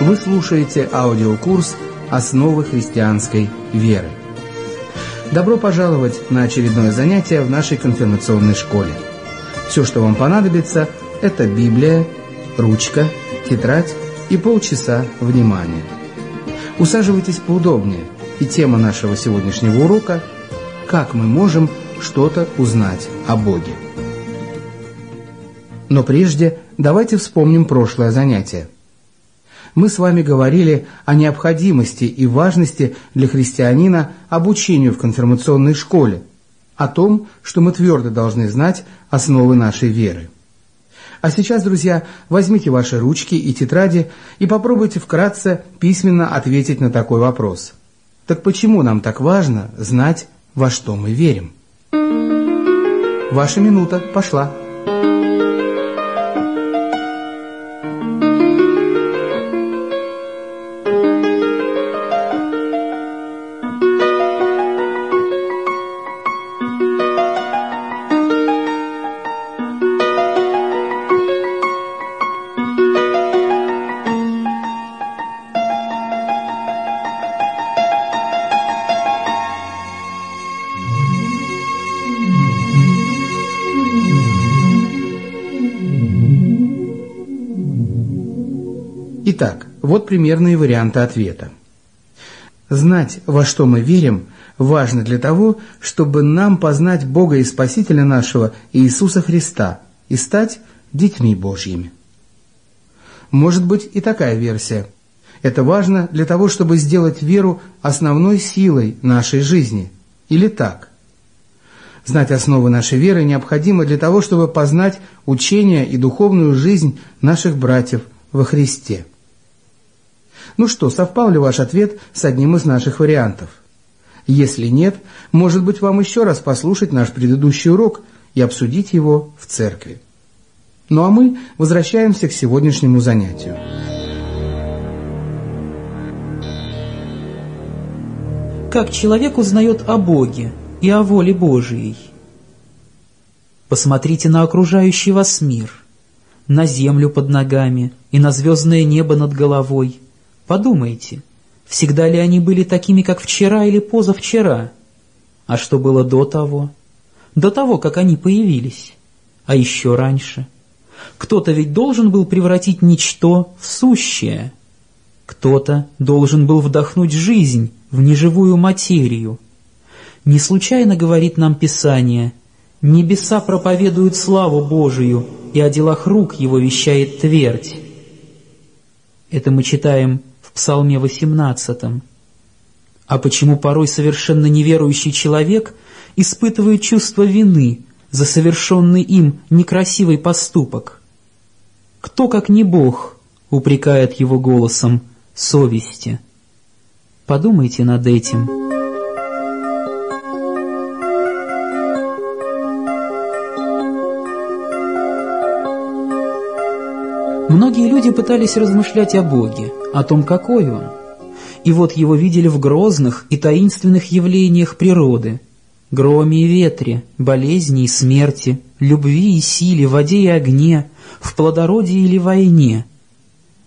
Вы слушаете аудиокурс «Основы христианской веры». Добро пожаловать на очередное занятие в нашей конфирмационной школе. Все, что вам понадобится, это Библия, ручка, тетрадь и полчаса внимания. Усаживайтесь поудобнее, и тема нашего сегодняшнего урока – «Как мы можем что-то узнать о Боге». Но прежде давайте вспомним прошлое занятие. Мы с вами говорили о необходимости и важности для христианина обучению в конфирмационной школе, о том, что мы твердо должны знать основы нашей веры. А сейчас, друзья, возьмите ваши ручки и тетради и попробуйте вкратце письменно ответить на такой вопрос. Так почему нам так важно знать, во что мы верим? Ваша минута пошла. Итак, вот примерные варианты ответа. Знать, во что мы верим, важно для того, чтобы нам познать Бога и Спасителя нашего Иисуса Христа и стать детьми Божьими. Может быть и такая версия. Это важно для того, чтобы сделать веру основной силой нашей жизни. Или так. Знать основы нашей веры необходимо для того, чтобы познать учение и духовную жизнь наших братьев во Христе. Ну что, совпал ли ваш ответ с одним из наших вариантов? Если нет, может быть вам еще раз послушать наш предыдущий урок и обсудить его в церкви. Ну а мы возвращаемся к сегодняшнему занятию. Как человек узнает о Боге и о воле Божией? Посмотрите на окружающий вас мир, на землю под ногами и на звездное небо над головой – Подумайте, всегда ли они были такими, как вчера или позавчера? А что было до того? До того, как они появились? А еще раньше? Кто-то ведь должен был превратить ничто в сущее. Кто-то должен был вдохнуть жизнь в неживую материю. Не случайно говорит нам Писание «Небеса проповедуют славу Божию, и о делах рук его вещает твердь». Это мы читаем Псалме 18. А почему порой совершенно неверующий человек испытывает чувство вины за совершенный им некрасивый поступок? Кто, как не Бог, упрекает его голосом совести? Подумайте над этим. Люди пытались размышлять о Боге, о том, какой Он. И вот его видели в грозных и таинственных явлениях природы, громе и ветре, болезни и смерти, любви и силе, воде и огне, в плодородии или войне.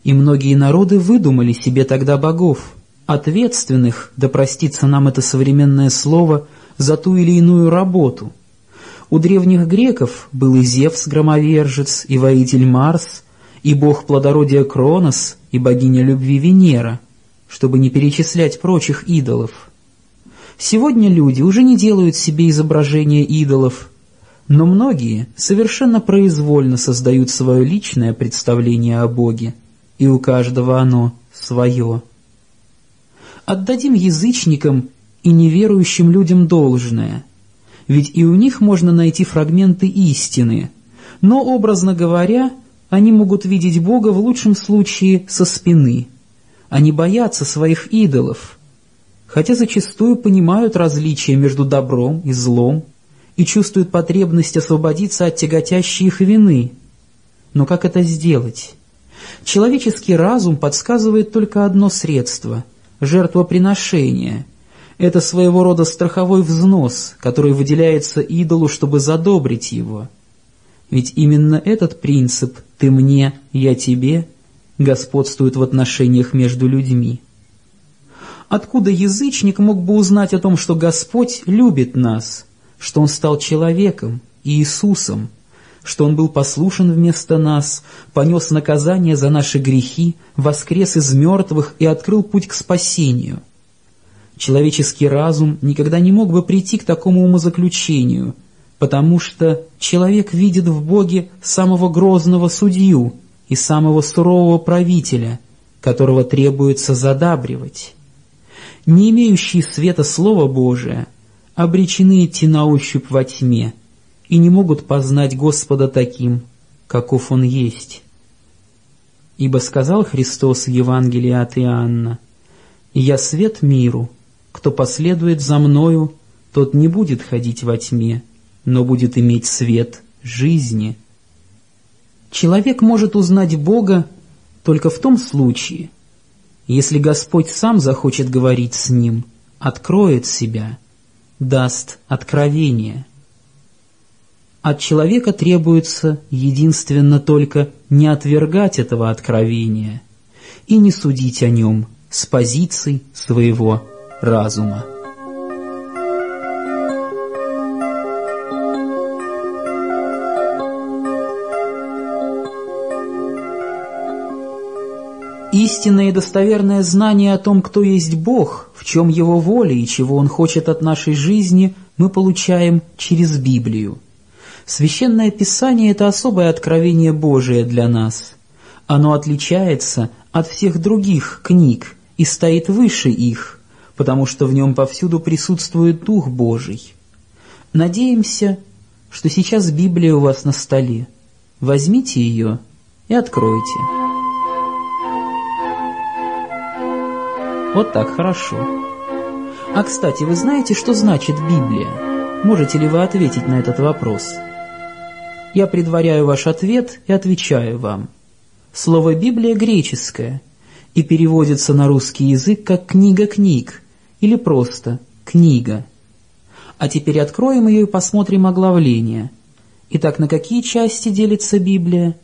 И многие народы выдумали себе тогда богов, ответственных, да простится нам это современное слово, за ту или иную работу. У древних греков был и Зевс-громовержец, и воитель Марс – и бог плодородия Кронос, и богиня любви Венера, чтобы не перечислять прочих идолов. Сегодня люди уже не делают себе изображения идолов, но многие совершенно произвольно создают свое личное представление о Боге, и у каждого оно свое. Отдадим язычникам и неверующим людям должное, ведь и у них можно найти фрагменты истины, но, образно говоря, они могут видеть Бога в лучшем случае со спины. Они боятся своих идолов, хотя зачастую понимают различия между добром и злом и чувствуют потребность освободиться от тяготящей их вины. Но как это сделать? Человеческий разум подсказывает только одно средство – жертвоприношение. Это своего рода страховой взнос, который выделяется идолу, чтобы задобрить его – ведь именно этот принцип «ты мне, я тебе» господствует в отношениях между людьми. Откуда язычник мог бы узнать о том, что Господь любит нас, что Он стал человеком, Иисусом, что Он был послушен вместо нас, понес наказание за наши грехи, воскрес из мертвых и открыл путь к спасению. Человеческий разум никогда не мог бы прийти к такому умозаключению, потому что человек видит в Боге самого грозного судью и самого сурового правителя, которого требуется задабривать. Не имеющие света Слова Божия обречены идти на ощупь во тьме – и не могут познать Господа таким, каков Он есть. Ибо сказал Христос в Евангелии от Иоанна, «Я свет миру, кто последует за Мною, тот не будет ходить во тьме, но будет иметь свет жизни». Человек может узнать Бога только в том случае, если Господь сам захочет говорить с ним, откроет себя, даст откровение. От человека требуется единственно только не отвергать этого откровения и не судить о нем с позиций своего разума. Истинное и достоверное знание о том, кто есть Бог, в чем Его воля и чего Он хочет от нашей жизни, мы получаем через Библию – Священное Писание – это особое откровение Божие для нас. Оно отличается от всех других книг и стоит выше их, потому что в нем повсюду присутствует Дух Божий. Надеемся, что сейчас Библия у вас на столе. Возьмите ее и откройте. Вот так хорошо. А, кстати, вы знаете, что значит Библия? Можете ли вы ответить на этот вопрос? Я предваряю ваш ответ и отвечаю вам. Слово «Библия» греческое и переводится на русский язык как «книга книг» или просто «книга». А теперь откроем ее и посмотрим оглавление. Итак, на какие части делится Библия?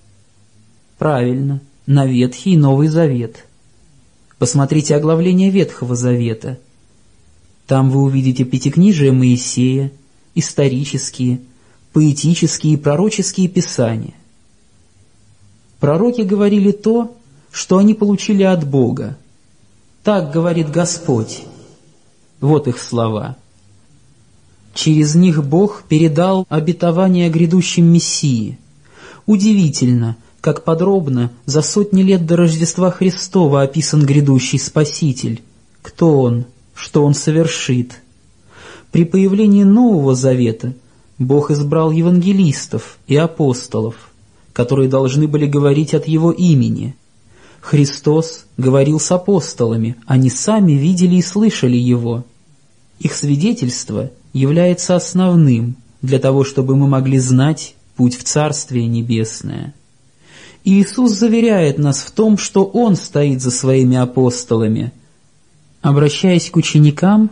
Правильно, на Ветхий и Новый Завет. Посмотрите оглавление Ветхого Завета. Там вы увидите пятикнижие Моисея, исторические, поэтические и пророческие писания. Пророки говорили то, что они получили от Бога. Так говорит Господь. Вот их слова. Через них Бог передал обетование грядущем Мессии. Удивительно, как подробно за сотни лет до Рождества Христова описан грядущий Спаситель. Кто Он, что Он совершит. При появлении Нового Завета – Бог избрал евангелистов и апостолов, которые должны были говорить от Его имени. Христос говорил с апостолами, они сами видели и слышали Его. Их свидетельство является основным для того, чтобы мы могли знать путь в Царствие Небесное. Иисус заверяет нас в том, что Он стоит за своими апостолами. Обращаясь к ученикам,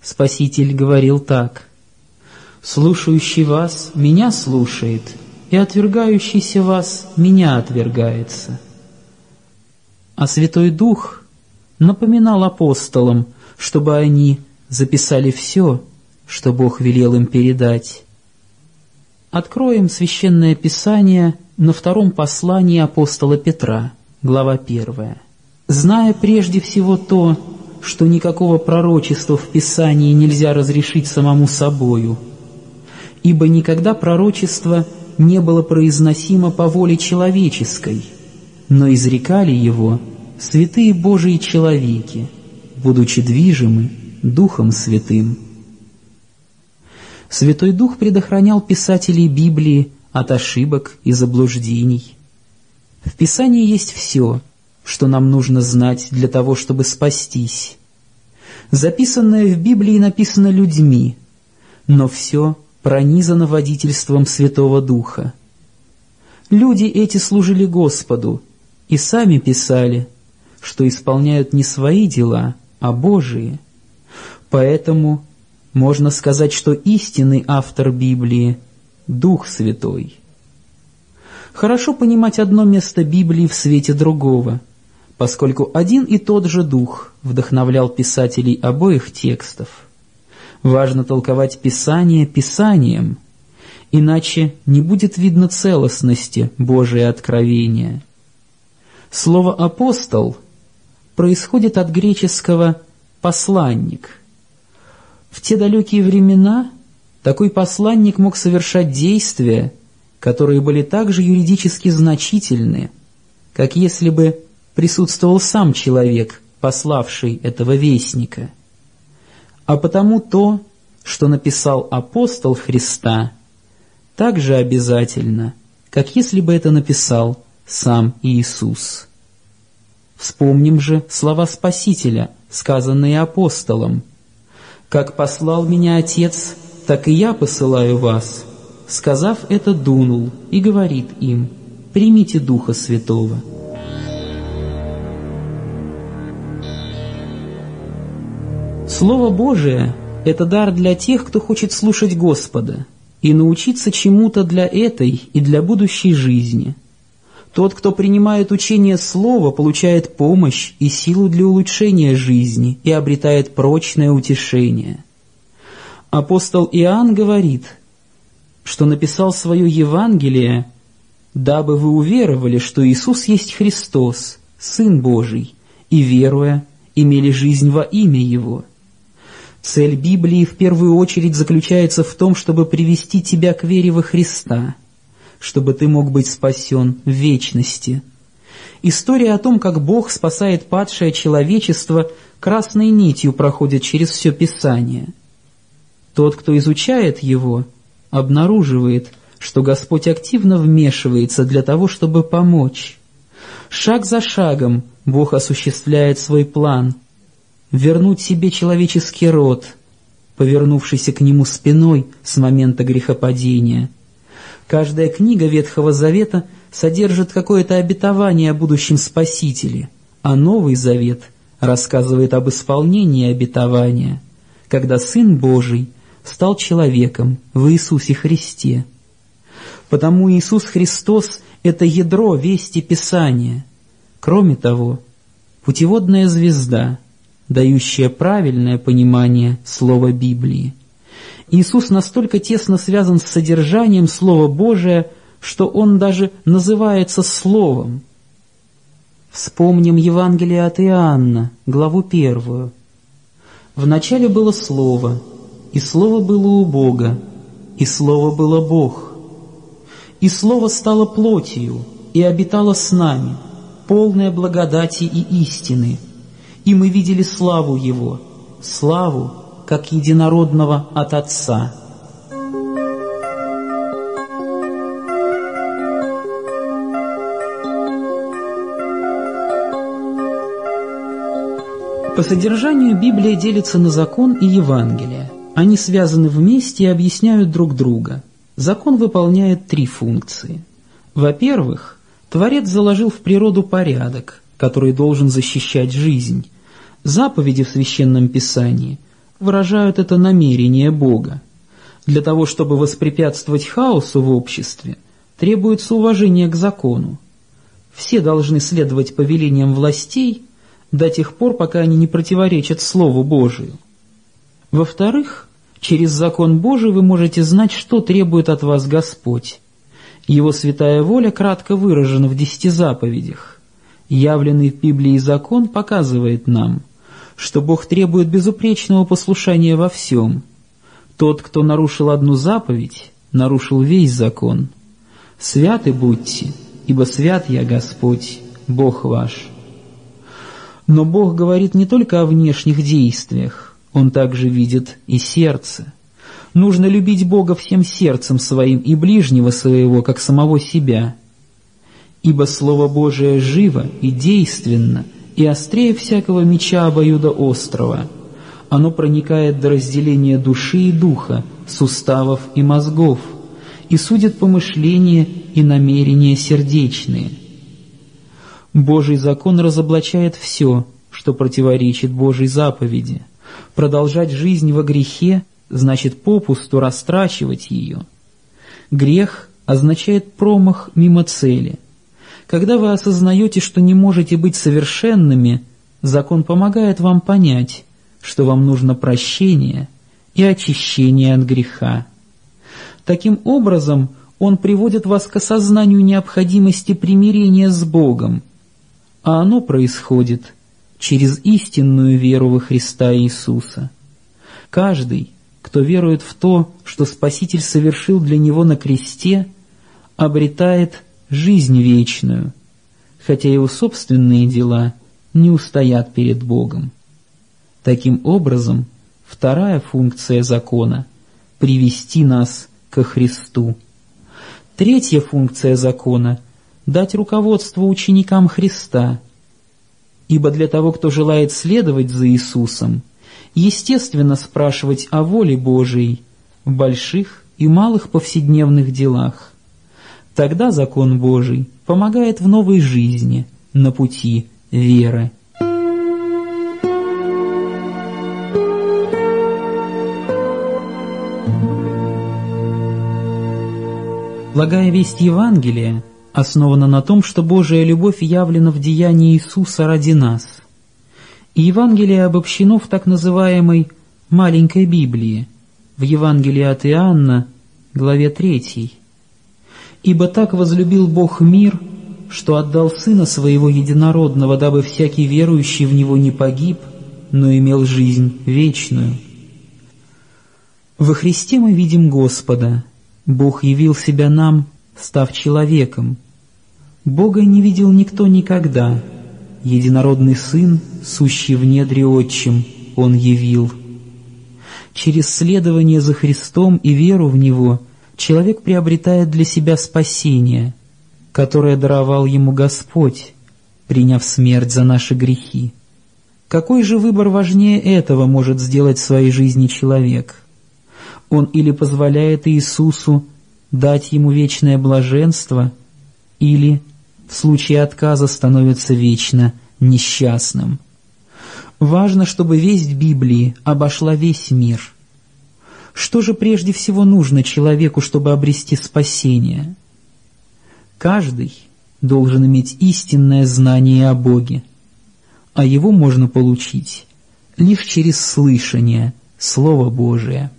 Спаситель говорил так – Слушающий вас меня слушает, и отвергающийся вас меня отвергается. А Святой Дух напоминал апостолам, чтобы они записали все, что Бог велел им передать. Откроем Священное Писание на втором послании апостола Петра, глава первая. «Зная прежде всего то, что никакого пророчества в Писании нельзя разрешить самому собою, ибо никогда пророчество не было произносимо по воле человеческой, но изрекали его святые Божии человеки, будучи движимы Духом Святым. Святой Дух предохранял писателей Библии от ошибок и заблуждений. В Писании есть все, что нам нужно знать для того, чтобы спастись. Записанное в Библии написано людьми, но все пронизано водительством Святого Духа. Люди эти служили Господу и сами писали, что исполняют не свои дела, а Божии. Поэтому можно сказать, что истинный автор Библии – Дух Святой. Хорошо понимать одно место Библии в свете другого, поскольку один и тот же Дух вдохновлял писателей обоих текстов. Важно толковать Писание Писанием, иначе не будет видно целостности Божия откровения. Слово «апостол» происходит от греческого «посланник». В те далекие времена такой посланник мог совершать действия, которые были также юридически значительны, как если бы присутствовал сам человек, пославший этого вестника. А потому то, что написал апостол Христа, так же обязательно, как если бы это написал сам Иисус. Вспомним же слова Спасителя, сказанные апостолом. «Как послал меня Отец, так и я посылаю вас». Сказав это, дунул и говорит им, «Примите Духа Святого». Слово Божие – это дар для тех, кто хочет слушать Господа и научиться чему-то для этой и для будущей жизни – тот, кто принимает учение Слова, получает помощь и силу для улучшения жизни и обретает прочное утешение. Апостол Иоанн говорит, что написал свое Евангелие, дабы вы уверовали, что Иисус есть Христос, Сын Божий, и, веруя, имели жизнь во имя Его. Цель Библии в первую очередь заключается в том, чтобы привести тебя к вере во Христа – чтобы ты мог быть спасен в вечности. История о том, как Бог спасает падшее человечество, красной нитью проходит через все Писание. Тот, кто изучает его, обнаруживает, что Господь активно вмешивается для того, чтобы помочь. Шаг за шагом Бог осуществляет свой план – вернуть себе человеческий род, повернувшийся к нему спиной с момента грехопадения – Каждая книга Ветхого Завета содержит какое-то обетование о будущем Спасителе, а Новый Завет рассказывает об исполнении обетования, когда Сын Божий стал человеком в Иисусе Христе. Потому Иисус Христос – это ядро вести Писания. Кроме того, путеводная звезда, дающая правильное понимание слова Библии – Иисус настолько тесно связан с содержанием Слова Божия, что Он даже называется Словом. Вспомним Евангелие от Иоанна, главу первую. «Вначале было Слово, и Слово было у Бога, и Слово было Бог. И Слово стало плотью, и обитало с нами, полное благодати и истины, и мы видели славу Его, славу, как единородного от Отца. По содержанию Библия делится на закон и Евангелие. Они связаны вместе и объясняют друг друга. Закон выполняет три функции. Во-первых, Творец заложил в природу порядок, который должен защищать жизнь. Заповеди в Священном Писании – выражают это намерение Бога. Для того, чтобы воспрепятствовать хаосу в обществе, требуется уважение к закону. Все должны следовать повелениям властей до тех пор, пока они не противоречат Слову Божию. Во-вторых, через закон Божий вы можете знать, что требует от вас Господь. Его святая воля кратко выражена в десяти заповедях. Явленный в Библии закон показывает нам – что Бог требует безупречного послушания во всем. Тот, кто нарушил одну заповедь, нарушил весь закон. Святы будьте, ибо свят я Господь, Бог ваш. Но Бог говорит не только о внешних действиях, Он также видит и сердце. Нужно любить Бога всем сердцем своим и ближнего своего, как самого себя. Ибо Слово Божие живо и действенно – и острее всякого меча обоюда острова. Оно проникает до разделения души и духа, суставов и мозгов, и судит помышления и намерения сердечные. Божий закон разоблачает все, что противоречит Божьей заповеди. Продолжать жизнь во грехе значит попусту растрачивать ее. Грех означает промах мимо цели. Когда вы осознаете, что не можете быть совершенными, закон помогает вам понять, что вам нужно прощение и очищение от греха. Таким образом, он приводит вас к осознанию необходимости примирения с Богом, а оно происходит через истинную веру во Христа Иисуса. Каждый, кто верует в то, что Спаситель совершил для него на кресте, обретает жизнь вечную, хотя его собственные дела не устоят перед Богом. Таким образом, вторая функция закона – привести нас ко Христу. Третья функция закона – дать руководство ученикам Христа, ибо для того, кто желает следовать за Иисусом, естественно спрашивать о воле Божией в больших и малых повседневных делах. Тогда закон Божий помогает в новой жизни, на пути веры. Благая весть Евангелия основана на том, что Божия любовь явлена в деянии Иисуса ради нас. И Евангелие обобщено в так называемой «маленькой Библии», в Евангелии от Иоанна, главе 3. «Ибо так возлюбил Бог мир, что отдал Сына Своего Единородного, дабы всякий верующий в Него не погиб, но имел жизнь вечную». Во Христе мы видим Господа – Бог явил себя нам, став человеком. Бога не видел никто никогда. Единородный Сын, сущий в недре Отчим, Он явил. Через следование за Христом и веру в Него человек приобретает для себя спасение, которое даровал ему Господь, приняв смерть за наши грехи. Какой же выбор важнее этого может сделать в своей жизни человек? Он или позволяет Иисусу дать ему вечное блаженство, или, в случае отказа, становится вечно несчастным. Важно, чтобы весть Библии обошла весь мир. Что же прежде всего нужно человеку, чтобы обрести спасение? Каждый должен иметь истинное знание о Боге, а его можно получить лишь через слышание Слова Божия.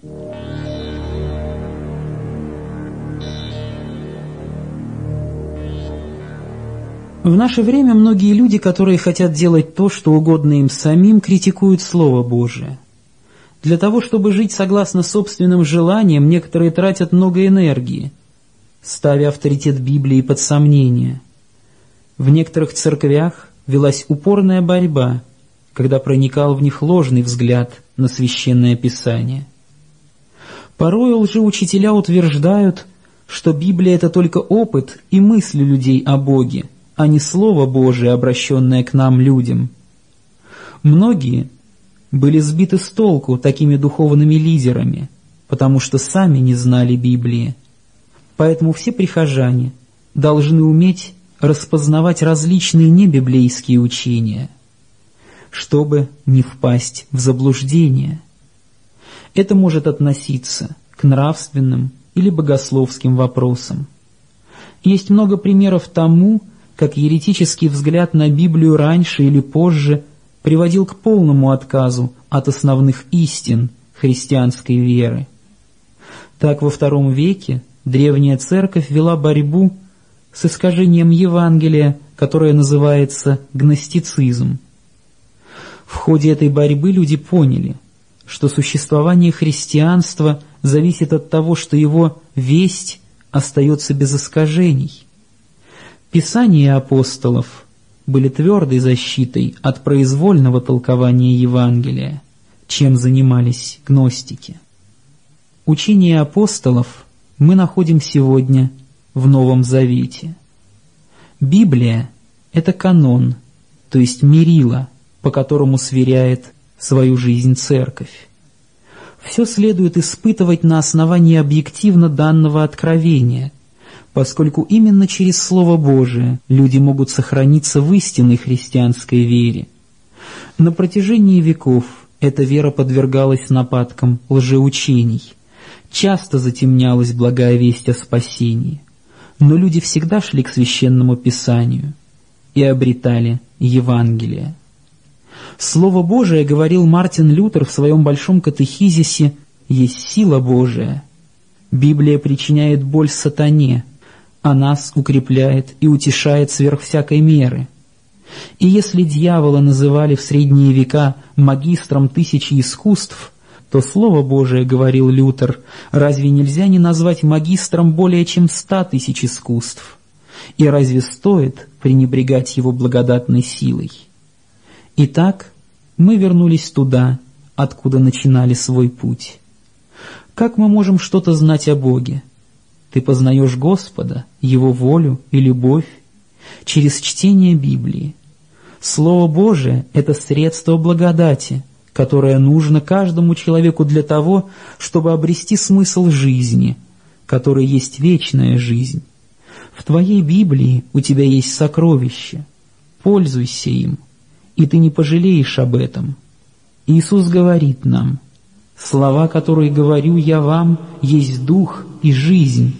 В наше время многие люди, которые хотят делать то, что угодно им самим, критикуют Слово Божие. Для того, чтобы жить согласно собственным желаниям, некоторые тратят много энергии, ставя авторитет Библии под сомнение. В некоторых церквях велась упорная борьба, когда проникал в них ложный взгляд на Священное Писание. Порой лжеучителя утверждают, что Библия – это только опыт и мысли людей о Боге – а не Слово Божие, обращенное к нам, людям. Многие были сбиты с толку такими духовными лидерами, потому что сами не знали Библии. Поэтому все прихожане должны уметь распознавать различные небиблейские учения, чтобы не впасть в заблуждение. Это может относиться к нравственным или богословским вопросам. Есть много примеров тому, как еретический взгляд на Библию раньше или позже приводил к полному отказу от основных истин христианской веры. Так во втором веке древняя церковь вела борьбу с искажением Евангелия, которое называется гностицизм. В ходе этой борьбы люди поняли, что существование христианства зависит от того, что его весть остается без искажений – Писания апостолов были твердой защитой от произвольного толкования Евангелия, чем занимались гностики. Учение апостолов мы находим сегодня в Новом Завете. Библия – это канон, то есть мерила, по которому сверяет свою жизнь церковь. Все следует испытывать на основании объективно данного откровения – поскольку именно через Слово Божие люди могут сохраниться в истинной христианской вере. На протяжении веков эта вера подвергалась нападкам лжеучений, часто затемнялась благая весть о спасении. Но люди всегда шли к священному писанию и обретали Евангелие. Слово Божие, говорил Мартин Лютер в своем большом катехизисе, есть сила Божия. Библия причиняет боль сатане, а нас укрепляет и утешает сверх всякой меры. И если дьявола называли в средние века магистром тысячи искусств, то Слово Божие, говорил Лютер, разве нельзя не назвать магистром более чем ста тысяч искусств? И разве стоит пренебрегать его благодатной силой? Итак, мы вернулись туда, откуда начинали свой путь. Как мы можем что-то знать о Боге? Ты познаешь Господа, Его волю и любовь через чтение Библии. Слово Божие – это средство благодати – которое нужно каждому человеку для того, чтобы обрести смысл жизни, который есть вечная жизнь. В твоей Библии у тебя есть сокровище. Пользуйся им, и ты не пожалеешь об этом. Иисус говорит нам, «Слова, которые говорю я вам, есть дух и жизнь».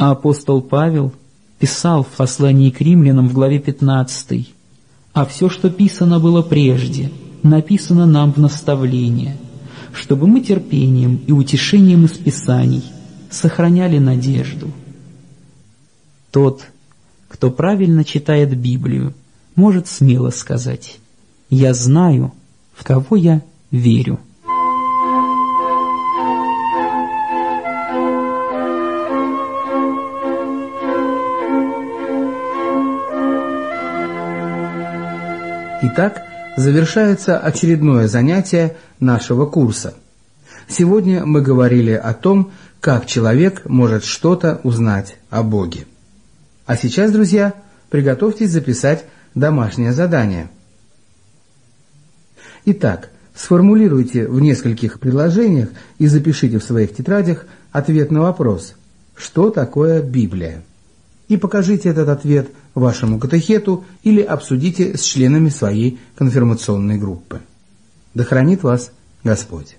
А апостол Павел писал в послании к римлянам в главе 15, «А все, что писано было прежде – написано нам в наставление, чтобы мы терпением и утешением из Писаний сохраняли надежду. Тот, кто правильно читает Библию, может смело сказать «Я знаю, в кого я верю». Итак, завершается очередное занятие нашего курса. Сегодня мы говорили о том, как человек может что-то узнать о Боге. А сейчас, друзья, приготовьтесь записать домашнее задание. Итак, сформулируйте в нескольких предложениях и запишите в своих тетрадях ответ на вопрос «Что такое Библия?» И покажите этот ответ вашему катехету или обсудите с членами своей конфирмационной группы. Да хранит вас Господь!